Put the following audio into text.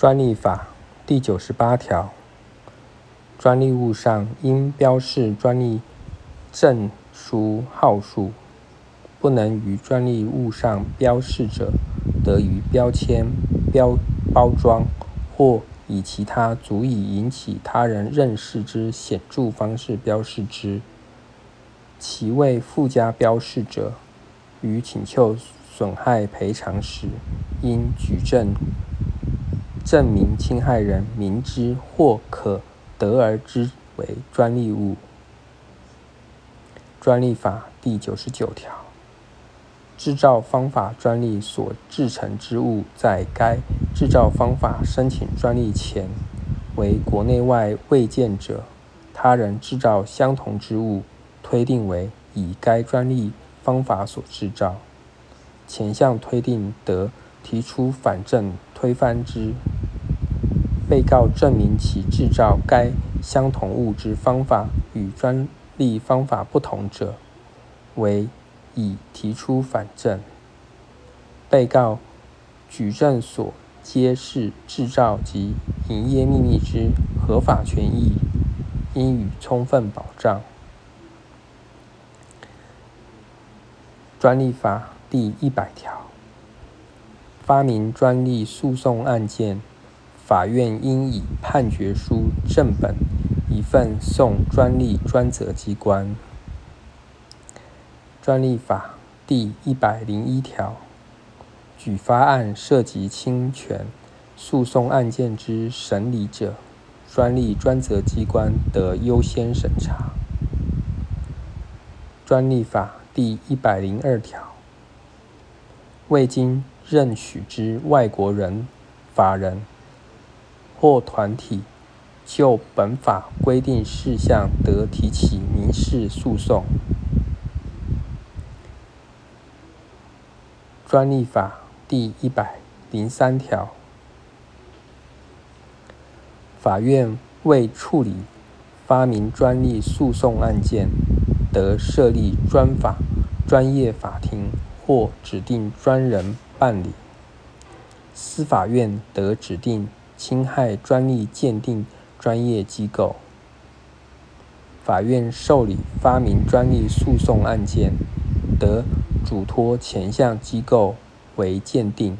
专利法第九十八条，专利物上应标示专利证书号数，不能于专利物上标示者，得于标签、标包装或以其他足以引起他人认识之显著方式标示之。其未附加标示者，于请求损害赔偿时，应举证。证明侵害人明知或可得而知为专利物。专利法第九十九条，制造方法专利所制成之物，在该制造方法申请专利前，为国内外未见者，他人制造相同之物，推定为以该专利方法所制造，前项推定得提出反证推翻之。被告证明其制造该相同物质方法与专利方法不同者，为已提出反证。被告举证所揭示制造及营业秘密之合法权益，应予充分保障。专利法第一百条，发明专利诉讼案件。法院应以判决书正本一份送专利专责机关。专利法第一百零一条，举发案涉及侵权诉讼案件之审理者，专利专责机关得优先审查。专利法第一百零二条，未经认许之外国人、法人。或团体就本法规定事项得提起民事诉讼。专利法第一百零三条，法院为处理发明专利诉讼案件，得设立专法专业法庭或指定专人办理。司法院得指定。侵害专利鉴定专业机构，法院受理发明专利诉讼案件，得嘱托前项机构为鉴定。